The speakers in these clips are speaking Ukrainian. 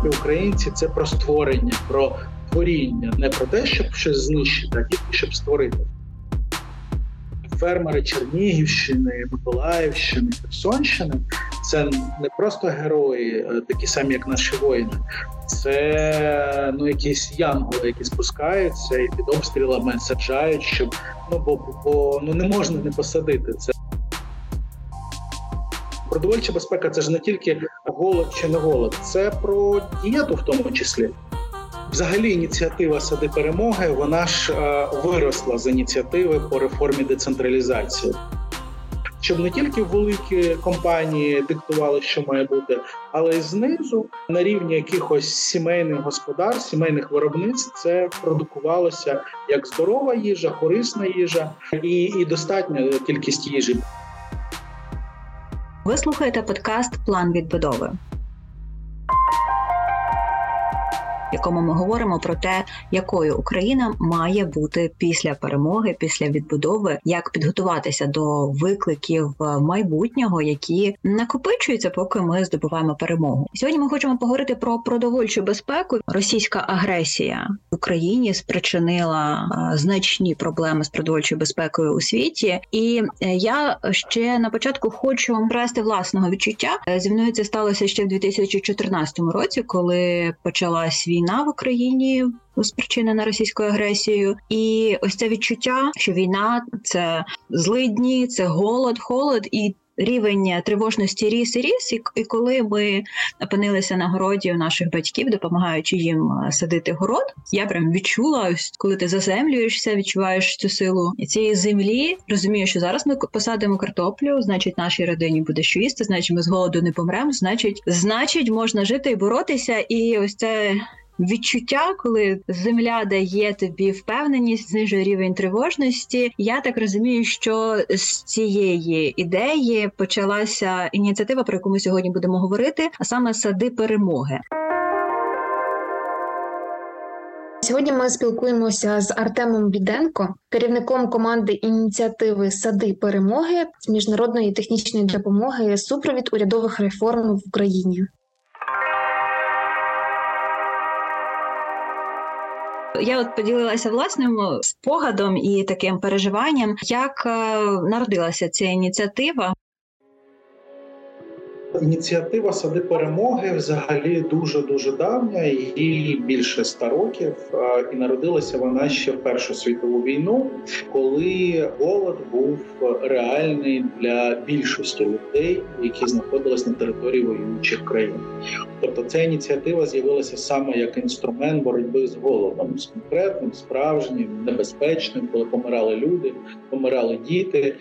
принципі українці це про створення, про творіння, не про те, щоб щось знищити, а тільки щоб створити. Фермери Чернігівщини, Миколаївщини, Херсонщини це не просто герої, е, такі самі, як наші воїни, це ну якісь янголи, які спускаються і під обстрілами саджають, щоб ну бо бо ну не можна не посадити це. Продовольча безпека це ж не тільки голод чи не голод, це про дієту в тому числі. Взагалі, ініціатива сади перемоги вона ж е, виросла з ініціативи по реформі децентралізації. Щоб не тільки великі компанії диктували, що має бути, але й знизу на рівні якихось сімейних господарств, сімейних виробництв це продукувалося як здорова їжа, корисна їжа і, і достатня кількість їжі. Ви слухаєте подкаст План відбудови в якому ми говоримо про те, якою Україна має бути після перемоги, після відбудови, як підготуватися до викликів майбутнього, які накопичуються, поки ми здобуваємо перемогу. Сьогодні ми хочемо поговорити про продовольчу безпеку. Російська агресія в Україні спричинила значні проблеми з продовольчою безпекою у світі, і е, я ще на початку хочу привести власного відчуття. Е, зі мною це сталося ще в 2014 році, коли почалась війна війна в Україні спричинена російською агресією, і ось це відчуття, що війна це злидні, це голод, холод і. Рівень тривожності ріс і ріс, і коли ми опинилися на городі у наших батьків, допомагаючи їм е, садити город, я прям відчула, ось коли ти заземлюєшся, відчуваєш цю силу цієї землі. Розумію, що зараз ми посадимо картоплю, значить, нашій родині буде що їсти, значить, ми з голоду не помремо. Значить, значить, можна жити і боротися, і ось це відчуття, коли земля дає тобі впевненість, знижує рівень тривожності. Я так розумію, що з цієї ідеї почалася ініціатива, про яку ми сьогодні будемо говорити, а саме сади перемоги. Сьогодні ми спілкуємося з Артемом Біденко, керівником команди ініціативи Сади перемоги з міжнародної технічної допомоги супровід урядових реформ в Україні. Я от поділилася власним спогадом і таким переживанням, як е, народилася ця ініціатива. Ініціатива сади перемоги взагалі дуже дуже давня, їй більше ста років, і народилася вона ще в Першу світову війну, коли голод був реальний для більшості людей, які знаходились на території воюючих країн. Тобто, ця ініціатива з'явилася саме як інструмент боротьби з голодом, з конкретним, справжнім, небезпечним, коли помирали люди, помирали діти.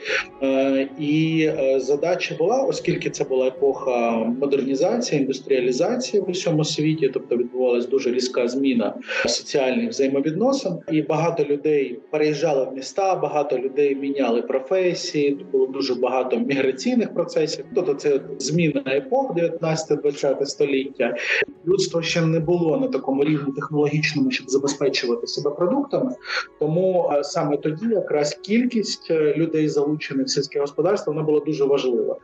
І е, задача була, оскільки це була епоха епоха модернізації, індустріалізації в усьому світі, тобто відбувалася дуже різка зміна соціальних взаємовідносин, і багато людей переїжджали в міста, багато людей міняли професії. Було дуже багато міграційних процесів. Тобто це зміна епох 19-20 століття. Людство ще не було на такому рівні технологічному, щоб забезпечувати себе продуктами. Тому саме тоді якраз кількість е, людей залучених в сільське господарство вона була дуже важлива.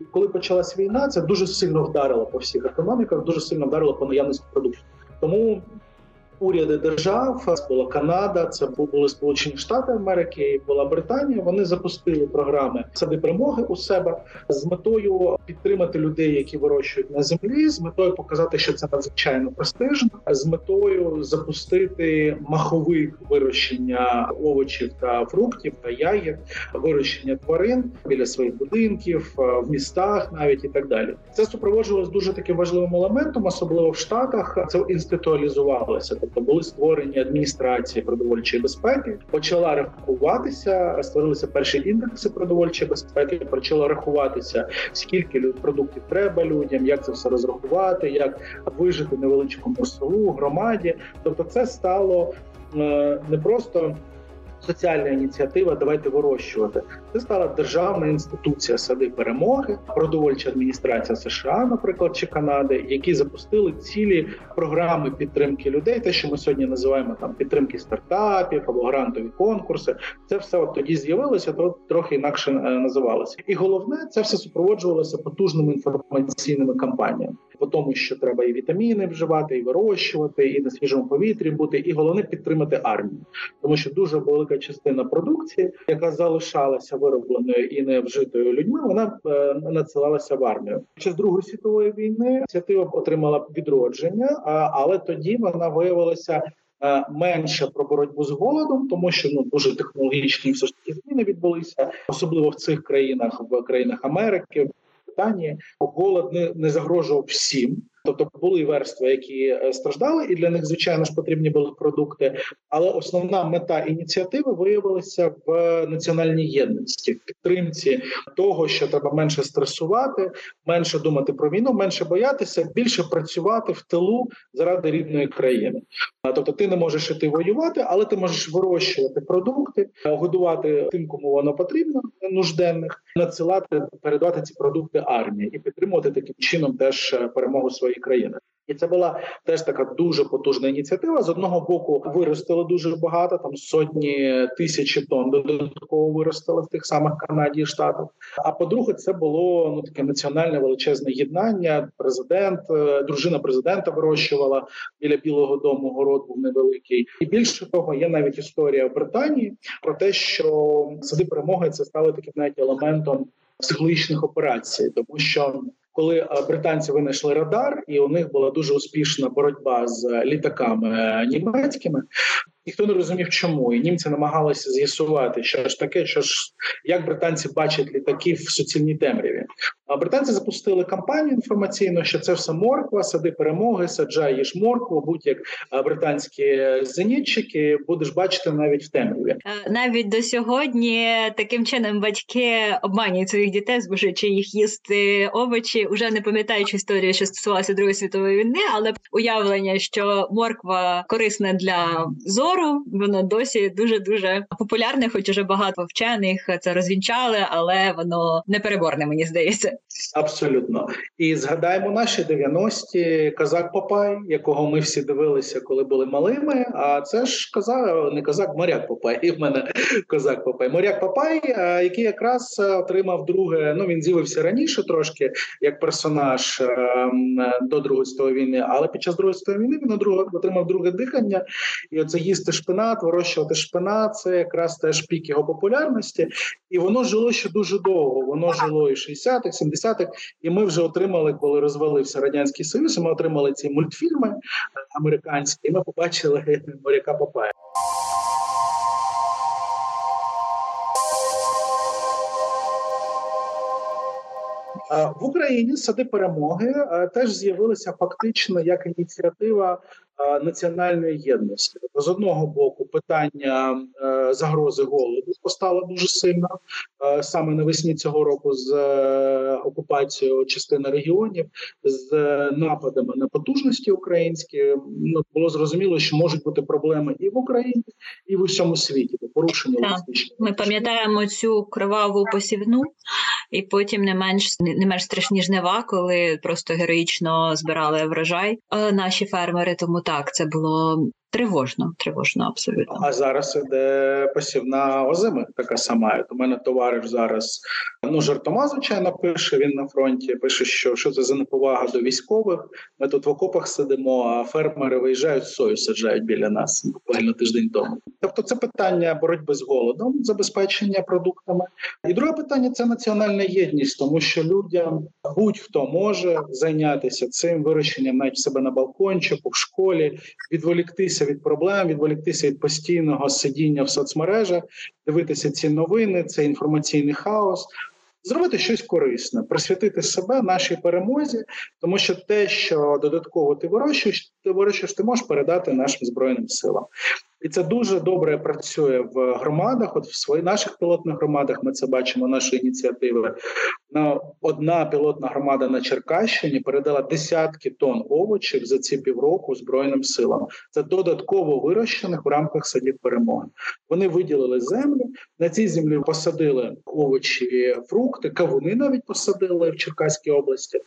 І коли почалась війна, це дуже сильно вдарило по всіх економіках, дуже сильно вдарило по наявності продуктів. Тому уряди держав, це була Канада, це були Сполучені Штати Америки, була Британія. Вони запустили програми сади перемоги у себе з метою підтримати людей, які вирощують на землі, з метою показати, що це надзвичайно престижно, з метою запустити маховик вирощення овочів та фруктів та ягід, вирощення тварин біля своїх будинків, в містах, навіть і так далі. Це супроводжувалось дуже таким важливим елементом, особливо в Штатах. Це інституалізувалося тобто були створені адміністрації продовольчої безпеки, почала рахуватися, створилися перші індекси продовольчої безпеки. Почало рахуватися, скільки продуктів треба людям, як це все розрахувати, як вижити невеличкому селу, громаді. Тобто, це стало е, не просто. Соціальна ініціатива, давайте вирощувати. Це стала державна інституція сади перемоги, продовольча адміністрація США, наприклад, чи Канади, які запустили цілі програми підтримки людей. Те, що ми сьогодні називаємо там підтримки стартапів або грантові конкурси. Це все от тоді з'явилося, то трохи інакше е, називалося. І головне, це все супроводжувалося потужними інформаційними кампаніями по тому, що треба і вітаміни вживати, і вирощувати, і на свіжому повітрі бути, і головне підтримати армію, тому що дуже велика частина продукції, яка залишалася виробленою і не вжитою людьми, вона е, надсилалася в армію. Час другої світової війни ініціатива отримала відродження, але тоді вона виявилася. Е, менше про боротьбу з голодом, тому що ну дуже технологічні все ж таки зміни відбулися, особливо в цих країнах, в країнах Америки, в Британії голод не, не загрожував всім. Тобто були верстви, які е, страждали, і для них звичайно ж потрібні були продукти. Але основна мета ініціативи виявилася в національній єдності, підтримці того, що треба менше стресувати, менше думати про війну, менше боятися, більше працювати в тилу заради рідної країни. Тобто, ти не можеш іти воювати, але ти можеш вирощувати продукти, годувати тим, кому воно потрібно, нужденних, надсилати, передавати ці продукти армії і підтримувати таким чином теж е, перемогу своєї країни. І це була теж така дуже потужна ініціатива. З одного боку виростили дуже багато, там сотні тисячі тонн додатково виростили в тих самих Канаді і Штатах. А по-друге, це було ну таке національне величезне єднання. Президент, е, дружина президента вирощувала біля Білого Дому город був невеликий. І більше того, є навіть історія в Британії про те, що сади перемоги це стали таким навіть елементом психологічних операцій, тому що коли е, британці винайшли радар, і у них була дуже успішна боротьба з літаками е, німецькими. Ніхто не розумів, чому і німці намагалися з'ясувати, що ж таке, що ж як британці бачать літаки в суцільній темряві. А британці запустили кампанію інформаційну, що це все морква, сади перемоги, саджай їж моркву, будь-як британські зенітчики, будеш бачити навіть в темряві. Е, навіть до сьогодні таким чином батьки обманюють своїх дітей, змушуючи їх їсти овочі, уже не пам'ятаючи історію, що стосувалася Другої світової війни, але уявлення, що морква корисна для зору, воно досі дуже дуже популярне, хоч уже багато вчених це розвінчали, але воно непереборне, мені здається. Абсолютно, і згадаємо наші 90-ті казак Попай, якого ми всі дивилися, коли були малими. А це ж казак, не казак, моряк Попай. І в мене козак Попай. Моряк Попай, який якраз отримав друге. Ну він з'явився раніше трошки як персонаж ем, до Другої світової війни, але під час Другої світової війни він отримав друге дихання, і оце їсти шпинат, вирощувати шпинат. Це якраз теж пік його популярності, і воно жило ще дуже довго. Воно жило і 60-х, 70-х, і ми вже отримали, коли розвалився радянський союз. Ми отримали ці мультфільми американські. і Ми побачили моряка Папая. В Україні сади перемоги теж з'явилися фактично як ініціатива національної єдності. Тобто, з одного боку, питання е, загрози голоду постало дуже сильно е, саме навесні цього року з е, окупацією частини регіонів, з нападами на потужності українські. Ну було зрозуміло, що можуть бути проблеми і в Україні, і в усьому світі. Порушення Ми пам'ятаємо цю криваву посівну, і потім не менш не менш страшні жнива, коли просто героїчно збирали врожай наші фермери. Тому так це було Тривожно, тривожно, абсолютно. А зараз іде посівна озими, така сама. У мене товариш зараз ну жартома, звичайно, пише. Він на фронті пише, що що це за неповага до військових. Ми тут в окопах сидимо, а фермери виїжджають сою, саджають біля нас буквально тиждень тому. Тобто, це питання боротьби з голодом, забезпечення продуктами. І друге питання це національна єдність, тому що людям будь-хто може зайнятися цим вирощенням навіть себе на балкончику в школі, відволіктися відволіктися від проблем, відволіктися від постійного сидіння в соцмережах, дивитися ці новини, цей інформаційний хаос. Зробити щось корисне, присвятити себе нашій перемозі, тому що те, що додатково ти вирощуєш, ти вирощуєш, ти можеш передати нашим збройним силам. І це дуже добре працює в громадах. От в своїх наших пілотних громадах ми це бачимо. Наші ініціативи на одна пілотна громада на Черкащині передала десятки тонн овочів за ці півроку збройним силам. Це додатково вирощених в рамках садів перемоги. Вони виділили землю на цій землі. Посадили овочі, фрукти, кавуни навіть посадили в Черкаській області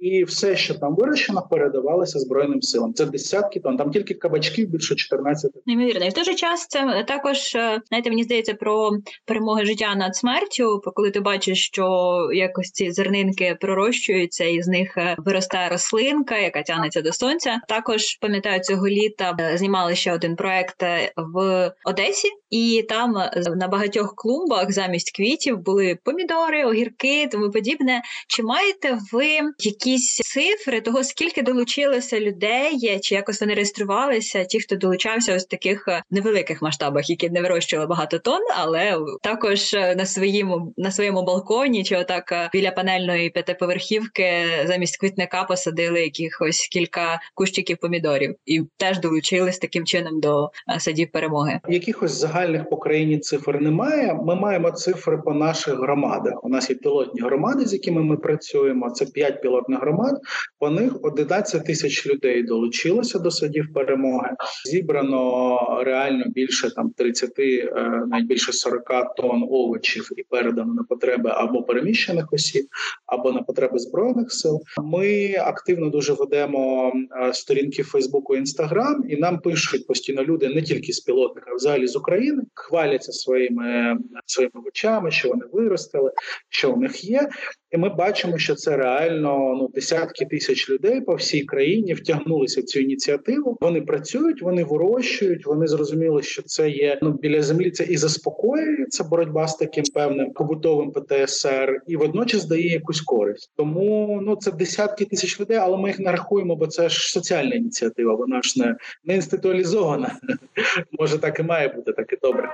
і все, що там вирощено, передавалося збройним силам. Це десятки тонн. Там тільки кабачків більше 14. Неймовірно. І в той же час це також е, знаєте, мені здається про перемоги життя над смертю. Коли ти бачиш, що якось ці зернинки пророщуються, і з них е, виростає рослинка, яка тягнеться до сонця. Також пам'ятаю цього літа е, знімали ще один проект в Одесі, і там на багатьох клумбах замість квітів були помідори, огірки, тому подібне. Чи маєте ви які? Якісь цифри того, скільки долучилося людей, чи якось вони реєструвалися, ті, хто долучався ось в таких е, невеликих масштабах, які не вирощували багато тонн, але також е, на своєму на своєму балконі, чи отак е, біля панельної п'ятиповерхівки замість квітника посадили якихось кілька кущиків помідорів і теж долучились таким чином до садів перемоги. Якихось загальних по країні цифр немає. Ми маємо цифри по наших громадах. У нас є пілотні громади, з якими ми працюємо. Це п'ять пілотних громад. По них 11 тисяч людей долучилося до садів перемоги. Зібрано реально більше там 30, е, навіть більше 40 тонн овочів і передано на потреби або переміщених осіб, або на потреби збройних сил. Ми активно дуже ведемо е, сторінки Фейсбуку Інстаграм, і нам пишуть постійно люди не тільки з пілотних, а взагалі з України, хваляться своїми своїми очами, що вони виростили, що у них є. І ми бачимо, що це реально ну десятки тисяч людей по всій країні втягнулися в цю ініціативу. Вони працюють, вони вирощують. Вони зрозуміли, що це є ну біля землі. Це і заспокоює це боротьба з таким певним побутовим ПТСР, і водночас дає якусь користь. Тому ну це десятки тисяч людей, але ми їх не рахуємо, бо це ж соціальна ініціатива. Вона ж не, не інституалізована. Може так і має бути, так і добре.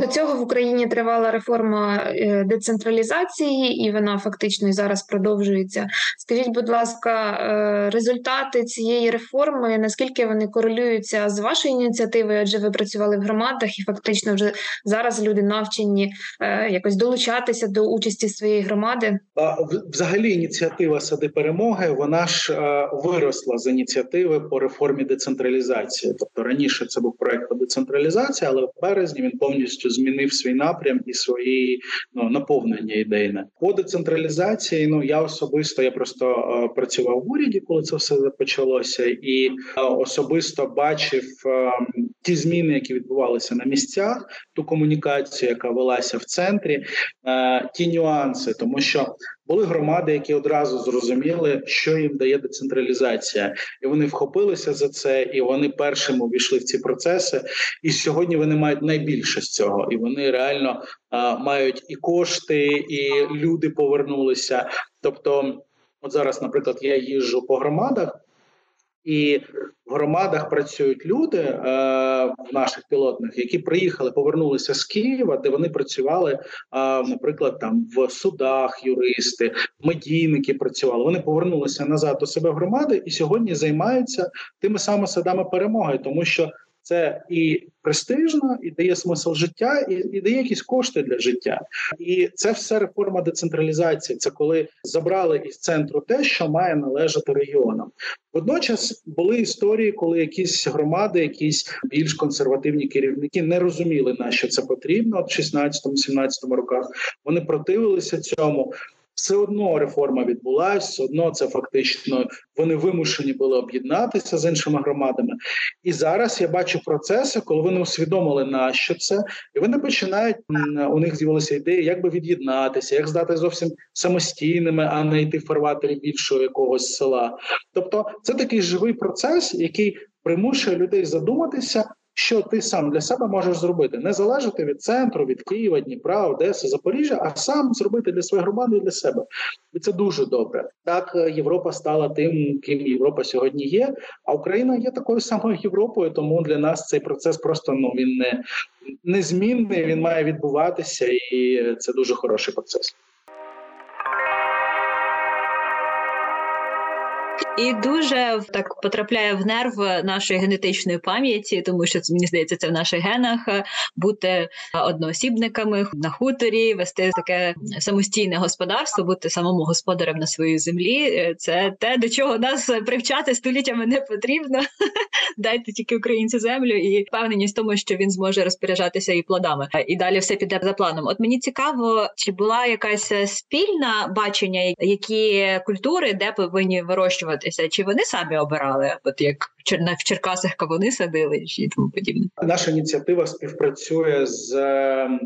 До цього в Україні тривала реформа е, децентралізації, і вона фактично і зараз продовжується. Скажіть, будь ласка, е, результати цієї реформи наскільки вони корелюються з вашою ініціативою? Адже ви працювали в громадах, і фактично вже зараз люди навчені е, якось долучатися до участі своєї громади? Взагалі, ініціатива сади перемоги вона ж виросла з ініціативи по реформі децентралізації. Тобто раніше це був проект по децентралізації, але в березні він повністю повністю змінив свій напрям і свої ну наповнення ідейне по децентралізації. Ну я особисто я просто е, працював в уряді, коли це все почалося, і е, особисто бачив е, ті зміни, які відбувалися на місцях, ту комунікацію, яка велася в центрі, ті нюанси, тому що були громади, які одразу зрозуміли, що їм дає децентралізація, і вони вхопилися за це, і вони першими увійшли в ці процеси. І сьогодні вони мають найбільше з цього, і вони реально а, мають і кошти, і люди повернулися. Тобто, от зараз, наприклад, я їжджу по громадах. І в громадах працюють люди е, в наших пілотних, які приїхали, повернулися з Києва, де вони працювали, е, наприклад, там в судах, юристи, медійники працювали. Вони повернулися назад до себе в громади і сьогодні займаються тими самими садами перемоги, тому що це і престижно, і дає смисл життя, і, і дає якісь кошти для життя. І це все реформа децентралізації. Це коли забрали із центру те, що має належати регіонам. Водночас були історії, коли якісь громади, якісь більш консервативні керівники не розуміли на що це потрібно в 16-17 роках. Вони противилися цьому все одно реформа відбулася, все одно це фактично вони вимушені були об'єднатися з іншими громадами. І зараз я бачу процеси, коли вони усвідомили на що це, і вони починають у них з'явилися ідеї, як би від'єднатися, як здати зовсім самостійними, а не йти в фарватері більшого якогось села. Тобто, це такий живий процес, який примушує людей задуматися що ти сам для себе можеш зробити, не залежати від центру, від Києва, Дніпра, Одеси, Запоріжжя, а сам зробити для своєї громади і для себе. І це дуже добре. Так е, Європа стала тим, ким Європа сьогодні є. А Україна є такою самою Європою, тому для нас цей процес просто ну він не незмінний, він має відбуватися, і це дуже хороший процес. І дуже так потрапляє в нерв нашої генетичної пам'яті, тому що мені здається, це в наших генах бути одноосібниками на хуторі, вести таке самостійне господарство, бути самому господарем на своїй землі. Це те, до чого нас привчати століттями не потрібно. Дайте тільки українцю землю і впевненість в тому, що він зможе розпоряджатися і плодами. І далі все піде за планом. От мені цікаво, чи була якась спільна бачення, які культури де повинні вирощуватися, чи вони самі обирали, от як в Черкасах кавуни садили і тому подібне. Наша ініціатива співпрацює з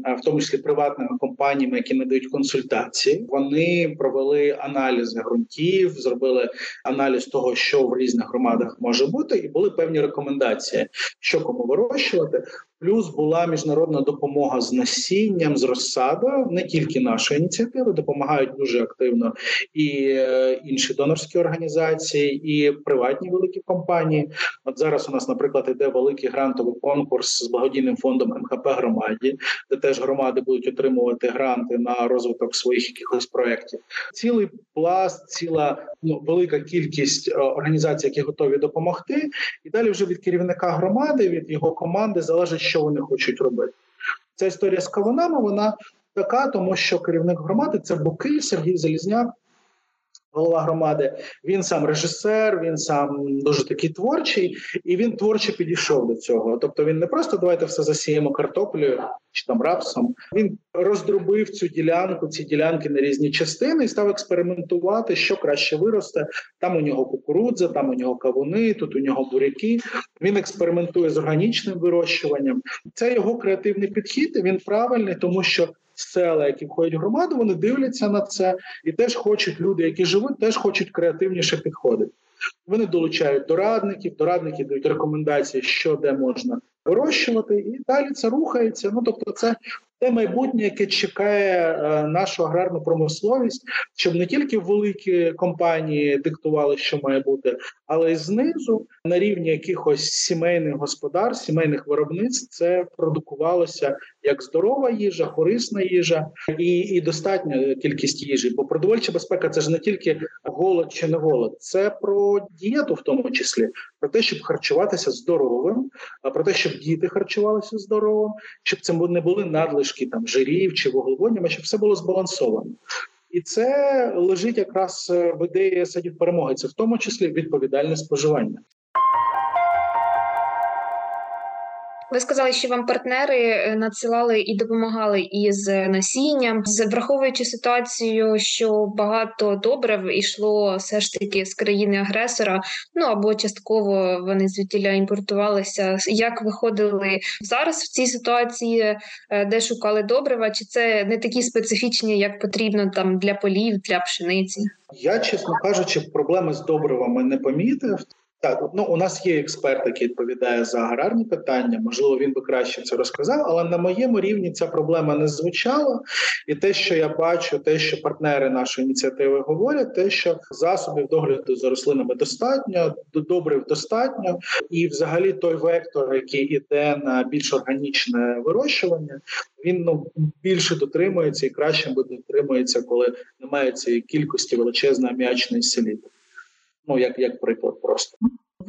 в тому числі приватними компаніями, які надають консультації. Вони провели аналізи ґрунтів, зробили аналіз того, що в різних громадах може бути, і були певні рекомендації, що кому вирощувати. Плюс була міжнародна допомога з насінням, з розсадою, не тільки нашої ініціативи, допомагають дуже активно і е, інші донорські організації, і приватні великі компанії. От зараз у нас, наприклад, іде великий грантовий конкурс з благодійним фондом МХП громаді, де теж громади будуть отримувати гранти на розвиток своїх якихось проєктів. Цілий пласт, ціла ну велика кількість е, організацій, які готові допомогти, і далі вже від керівника громади, від його команди залежить що вони хочуть робити. Ця історія з кавунами вона така, тому що керівник громади це Букиль Сергій Залізняк голова громади. Він сам режисер, він сам дуже такий творчий, і він творчо підійшов до цього. Тобто він не просто давайте все засіємо картоплею чи там рапсом. Він роздробив цю ділянку, ці ділянки на різні частини і став експериментувати, що краще виросте. Там у нього кукурудза, там у нього кавуни, тут у нього буряки. Він експериментує з органічним вирощуванням. Це його креативний підхід. Він правильний, тому що села, які входять в громаду, вони дивляться на це і теж хочуть люди, які живуть, теж хочуть креативніше підходити. Вони долучають дорадників, дорадники дають рекомендації, що де можна вирощувати, і далі це рухається. Ну тобто, це те майбутнє, яке чекає е, нашу аграрну промисловість, щоб не тільки великі компанії диктували, що має бути, але й знизу на рівні якихось сімейних господарств, сімейних виробництв це продукувалося як здорова їжа, корисна їжа і і достатня кількість їжі. Бо продовольча безпека це ж не тільки голод чи не голод, це про дієту, в тому числі, про те, щоб харчуватися здоровим, про те, щоб діти харчувалися здоровим, щоб це не були надлишки там жирів чи вуглеводнів, а щоб все було збалансовано. І це лежить якраз в ідеї садів перемоги. Це в тому числі відповідальне споживання. Ви сказали, що вам партнери е, надсилали і допомагали із насінням, враховуючи ситуацію, що багато добрив ішло все ж таки з країни-агресора, ну або частково вони звідтіля імпортувалися. Як виходили зараз в цій ситуації, е, де шукали добрива? Чи це не такі специфічні, як потрібно там для полів, для пшениці? Я чесно кажучи, проблеми з добривами не помітив. Так, ну у нас є експерт, який відповідає за аграрні питання. Можливо, він би краще це розказав, але на моєму рівні ця проблема не звучала. І те, що я бачу, те, що партнери нашої ініціативи говорять, те, що засобів догляду за рослинами достатньо, добрив достатньо, і взагалі той вектор, який іде на більш органічне вирощування, він ну більше дотримується і краще буде дотримується, коли немає цієї кількості величезної аміачної селіти. Ну як як приклад, просто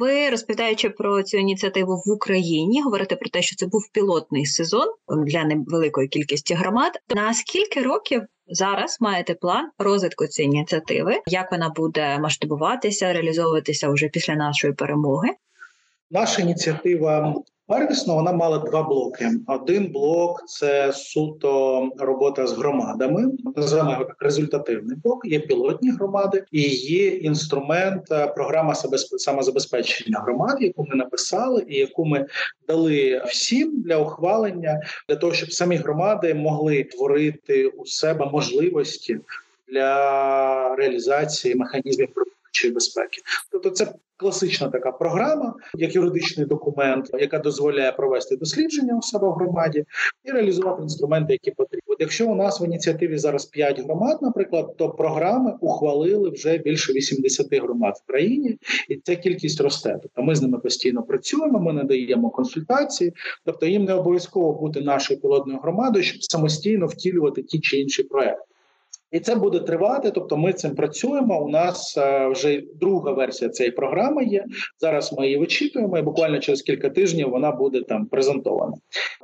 ви розповідаючи про цю ініціативу в Україні, говорите про те, що це був пілотний сезон для невеликої кількості громад. На скільки років зараз маєте план розвитку цієї ініціативи? Як вона буде масштабуватися, реалізовуватися вже після нашої перемоги? Наша ініціатива Первісно вона мала два блоки. Один блок це суто робота з громадами, називаємо результативний блок. Є пілотні громади і є інструмент, е, програма самозабезпечення громад, яку ми написали, і яку ми дали всім для ухвалення, для того, щоб самі громади могли творити у себе можливості для реалізації механізмів чи безпеки. Тобто, це класична така програма, як юридичний документ, яка дозволяє провести дослідження у себе в громаді і реалізувати інструменти, які потрібні. Якщо у нас в ініціативі зараз 5 громад, наприклад, то програми ухвалили вже більше 80 громад в країні, і ця кількість росте. Тобто ми з ними постійно працюємо. Ми надаємо консультації, тобто їм не обов'язково бути нашою пілотною громадою, щоб самостійно втілювати ті чи інші проекти. І це буде тривати. Тобто, ми цим працюємо. У нас е, вже друга версія цієї програми є. Зараз ми її вичитуємо, і буквально через кілька тижнів вона буде там презентована.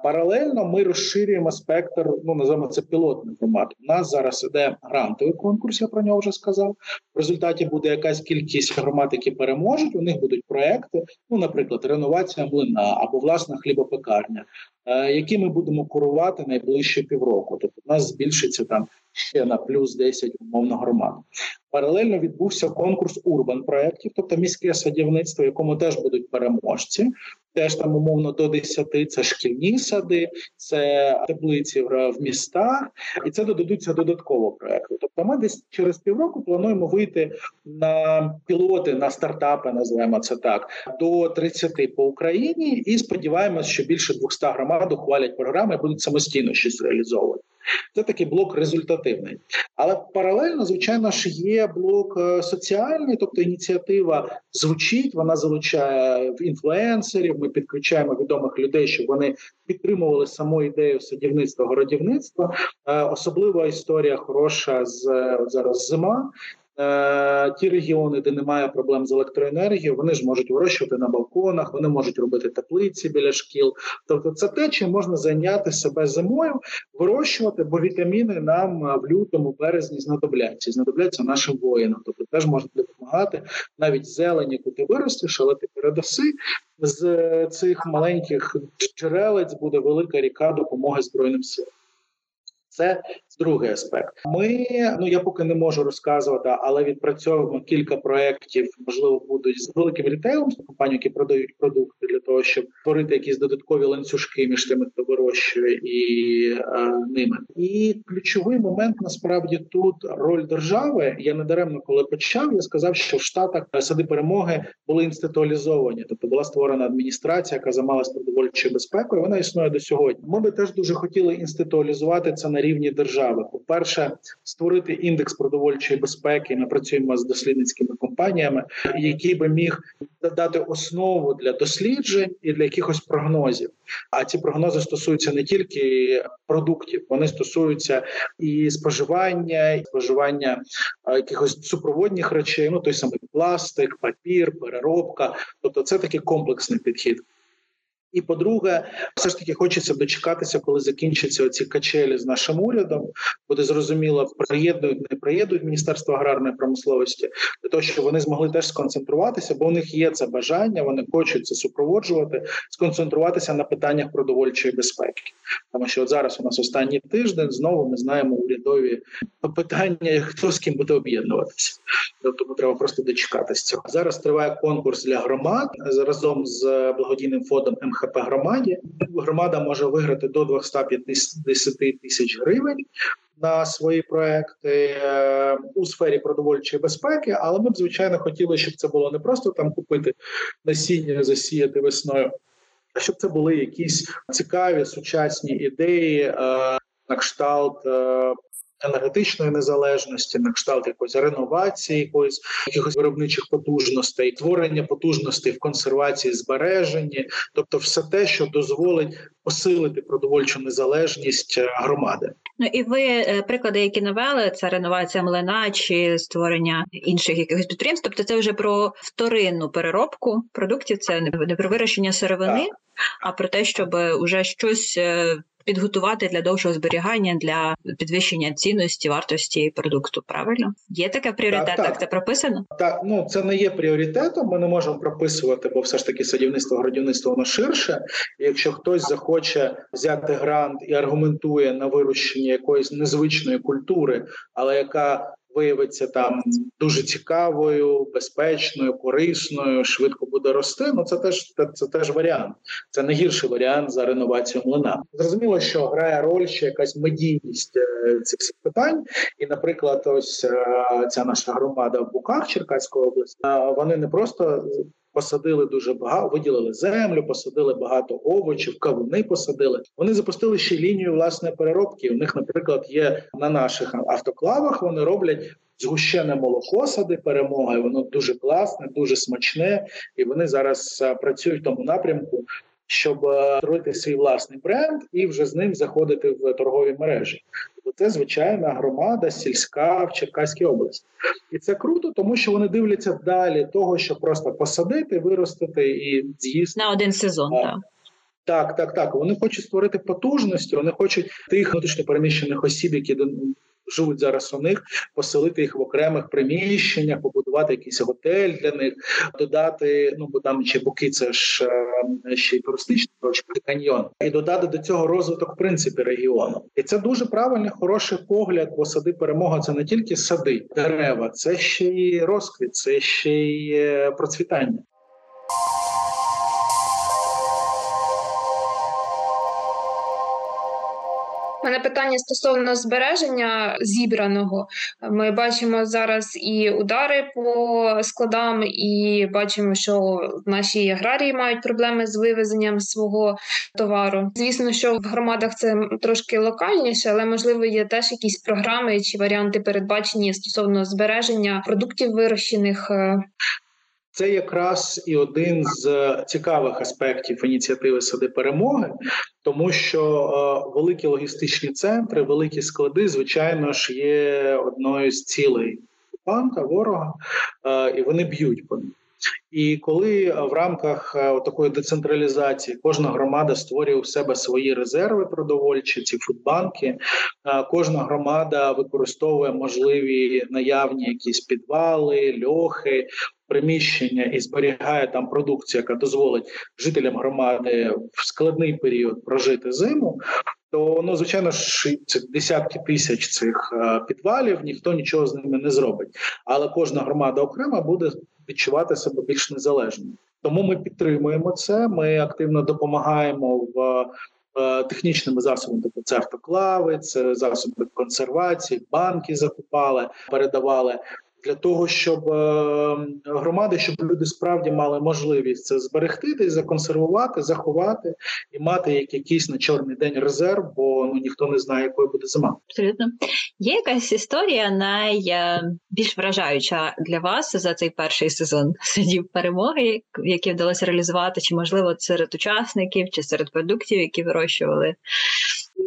Паралельно ми розширюємо спектр. Ну називаємо це пілотний формат. У нас зараз іде грантовий конкурс. Я про нього вже сказав. В результаті буде якась кількість громад, які переможуть. У них будуть проекти. Ну, наприклад, реновація млина або власна хлібопекарня, е, які ми будемо курувати найближчі півроку. Тобто у нас збільшиться там ще на плюс 10 умовно громад. Паралельно відбувся конкурс урбан проєктів, тобто міське садівництво, якому теж будуть переможці. Теж там умовно до 10, це шкільні сади, це теплиці в містах, і це додадуться додатково проекти. Тобто, ми десь через півроку плануємо вийти на пілоти на стартапи, називаємо це так, до 30 по Україні, і сподіваємось, що більше 200 громад ухвалять програми і будуть самостійно щось реалізовувати. Це такий блок результативний, але паралельно, звичайно ж, є блок е, соціальний, тобто ініціатива звучить, вона залучає інфлюенсерів. Ми підключаємо відомих людей, щоб вони підтримували саму ідею садівництва городівництва. Е, особлива історія хороша з зараз зима. Е, ті регіони, де немає проблем з електроенергією, вони ж можуть вирощувати на балконах, вони можуть робити теплиці біля шкіл. Тобто, це те, чим можна зайняти себе зимою, вирощувати, бо вітаміни нам в лютому, березні знадобляться, знадобляться нашим воїнам. Тобто теж можна допомагати навіть зелені, яку ти виростеш, але ти передаси з цих маленьких джерелець буде велика ріка допомоги збройним силам. Це другий аспект. Ми ну я поки не можу розказувати, але відпрацьовуємо кілька проєктів, можливо, будуть з великим рітейлом, з компанією, які продають продукти для того, щоб створити якісь додаткові ланцюжки між тими, хто вирощує і е, ними. І ключовий момент насправді тут роль держави. Я не даремно коли почав. Я сказав, що в штатах сади перемоги були інституалізовані, тобто була створена адміністрація, яка займалася продовольчою безпекою. Вона існує до сьогодні. Ми би теж дуже хотіли інституалізувати це на рівні держави. По перше, створити індекс продовольчої безпеки. Ми працюємо з дослідницькими компаніями, який би міг дати основу для досліджень і для якихось прогнозів. А ці прогнози стосуються не тільки продуктів, вони стосуються і споживання, і споживання якихось супроводних речей. Ну той самий пластик, папір, переробка. Тобто, це такий комплексний підхід. І по-друге, все ж таки хочеться дочекатися, коли закінчаться ці качелі з нашим урядом. Буде зрозуміло, приєднують, не приєднують міністерство аграрної промисловості для того, щоб вони змогли теж сконцентруватися, бо у них є це бажання, вони хочуть це супроводжувати, сконцентруватися на питаннях продовольчої безпеки. Тому що от зараз у нас останній тиждень знову ми знаємо урядові питання, хто з ким буде об'єднуватися. Тому треба просто дочекатися цього. Зараз триває конкурс для громад разом з благодійним фондом МХП громаді. Громада може виграти до 250 тисяч гривень. На свої проекти е, у сфері продовольчої безпеки, але ми б звичайно хотіли, щоб це було не просто там купити насіння, засіяти весною, а щоб це були якісь цікаві сучасні ідеї е, на кшталт е, енергетичної незалежності, на кшталт якоїсь реновації, якоїсь якихось виробничих потужностей, творення потужностей в консервації, збереженні, тобто все те, що дозволить посилити продовольчу незалежність е, громади. Ну і ви е, приклади, які навели, це реновація млина чи створення інших якихось підприємств. Тобто, це вже про вторинну переробку продуктів. Це не про вирощення сировини, так. а про те, щоб уже щось е, підготувати для довшого зберігання для підвищення цінності вартості продукту. Правильно є таке пріоритет? Так, так. це прописано? Так, ну це не є пріоритетом. Ми не можемо прописувати, бо все ж таки садівництво городівництво воно ширше. І Якщо хтось захоче взяти грант і аргументує на вирощення якоїсь незвичної культури, але яка виявиться там дуже цікавою, безпечною, корисною, швидко буде рости. Ну це теж це теж варіант. Це не гірший варіант за реновацію млина. Зрозуміло, що грає роль ще якась медійність е, цих всіх питань. І, наприклад, ось е, ця наша громада в Буках Черкаської області. Вони не просто посадили дуже багато, виділили землю, посадили багато овочів, кавуни посадили. Вони запустили ще лінію власної переробки. У них, наприклад, є на наших автоклавах. Вони роблять. Згущене молоко сади перемоги, воно дуже класне, дуже смачне, і вони зараз працюють в тому напрямку, щоб створити свій власний бренд і вже з ним заходити в торгові мережі. Це звичайна громада сільська в Черкаській області, і це круто, тому що вони дивляться далі того, що просто посадити, виростити і з'їсти на один сезон. так. Так, так, так. Вони хочуть створити потужності, вони хочуть тих внутрішньо переміщених осіб, які живуть зараз у них, поселити їх в окремих приміщеннях, побудувати якийсь готель для них, додати. Ну бо там ще боки, це ж е, ще й туристичний каньйон, і додати до цього розвиток в принципі регіону. І це дуже правильний, хороший погляд. Бо сади перемога це не тільки сади, дерева, це ще й розквіт, це ще й е, процвітання. Мене питання стосовно збереження зібраного. Ми бачимо зараз і удари по складам, і бачимо, що наші аграрії мають проблеми з вивезенням свого товару. Звісно, що в громадах це трошки локальніше, але можливо є теж якісь програми чи варіанти передбачені стосовно збереження продуктів вирощених. Е, це якраз і один з цікавих аспектів ініціативи сади перемоги, тому що е, великі логістичні центри, великі склади, звичайно ж, є одною з цілей окупанта, ворога, е, і вони б'ють по них. І коли в рамках е, такої децентралізації кожна громада створює у себе свої резерви продовольчі, ці фудбанки, е, кожна громада використовує можливі наявні якісь підвали, льохи, приміщення і зберігає там продукцію, яка дозволить жителям громади в складний період прожити зиму. То ну звичайно ж це десятки тисяч цих е, підвалів, ніхто нічого з ними не зробить. Але кожна громада окрема буде відчувати себе більш незалежним. Тому ми підтримуємо це. Ми активно допомагаємо в. Е, технічними засобами, тобто це автоклави, це засоби консервації, банки закупали, передавали для того, щоб е, громади, щоб люди справді мали можливість це зберегти, десь законсервувати, заховати і мати як якийсь на чорний день резерв, бо ну ніхто не знає, якою буде зима. Абсолютно. Є якась історія найбільш вражаюча для вас за цей перший сезон сидів перемоги, які вдалося реалізувати, чи можливо серед учасників, чи серед продуктів, які вирощували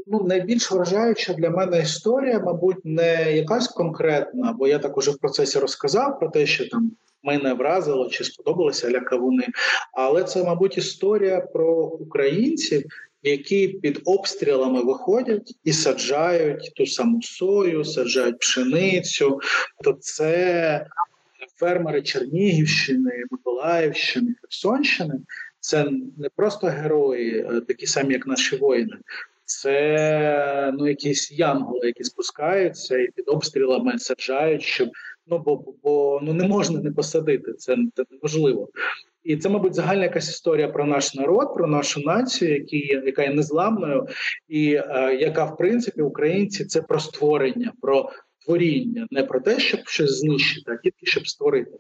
ну найбільш вражаюча для мене історія, мабуть, не якась конкретна, бо я так уже в процесі розказав про те, що там мене вразило чи сподобалися лякавуни. Але це, мабуть, історія про українців, які під обстрілами виходять і саджають ту саму сою, саджають пшеницю. То це фермери Чернігівщини, Миколаївщини, Херсонщини. Це не просто герої, е, такі самі, як наші воїни це ну якісь янголи, які спускаються і під обстрілами саджають, щоб ну бо бо ну не можна не посадити. Це, неможливо. І це, мабуть, загальна якась історія про наш народ, про нашу націю, які, яка є незламною, і е, яка в принципі українці це про створення, про творіння, не про те, щоб щось знищити, а тільки щоб створити.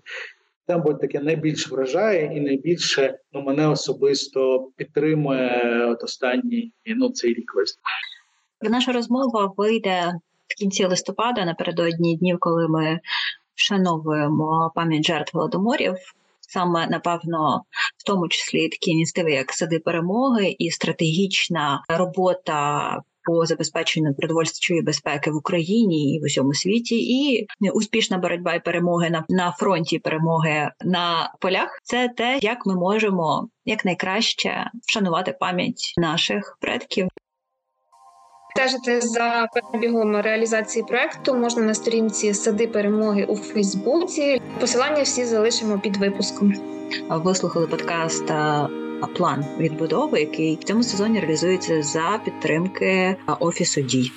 Це, мабуть, таке найбільш вражає і найбільше ну мене особисто підтримує от останній ну цей рік весь. Наша розмова вийде в кінці листопада напередодні днів, коли ми вшановуємо пам'ять жертв голодоморів. Саме напевно, в тому числі такі ініціативи, як сади перемоги і стратегічна робота по забезпеченню продовольчої безпеки в Україні і в усьому світі, і успішна боротьба і перемоги на на фронті, перемоги на полях це те, як ми можемо якнайкраще вшанувати пам'ять наших предків. Стежити за перебігом реалізації проекту можна на сторінці сади перемоги у Фейсбуці. Посилання всі залишимо під випуском. Ви слухали подкаст план відбудови, який в цьому сезоні реалізується за підтримки офісу дій.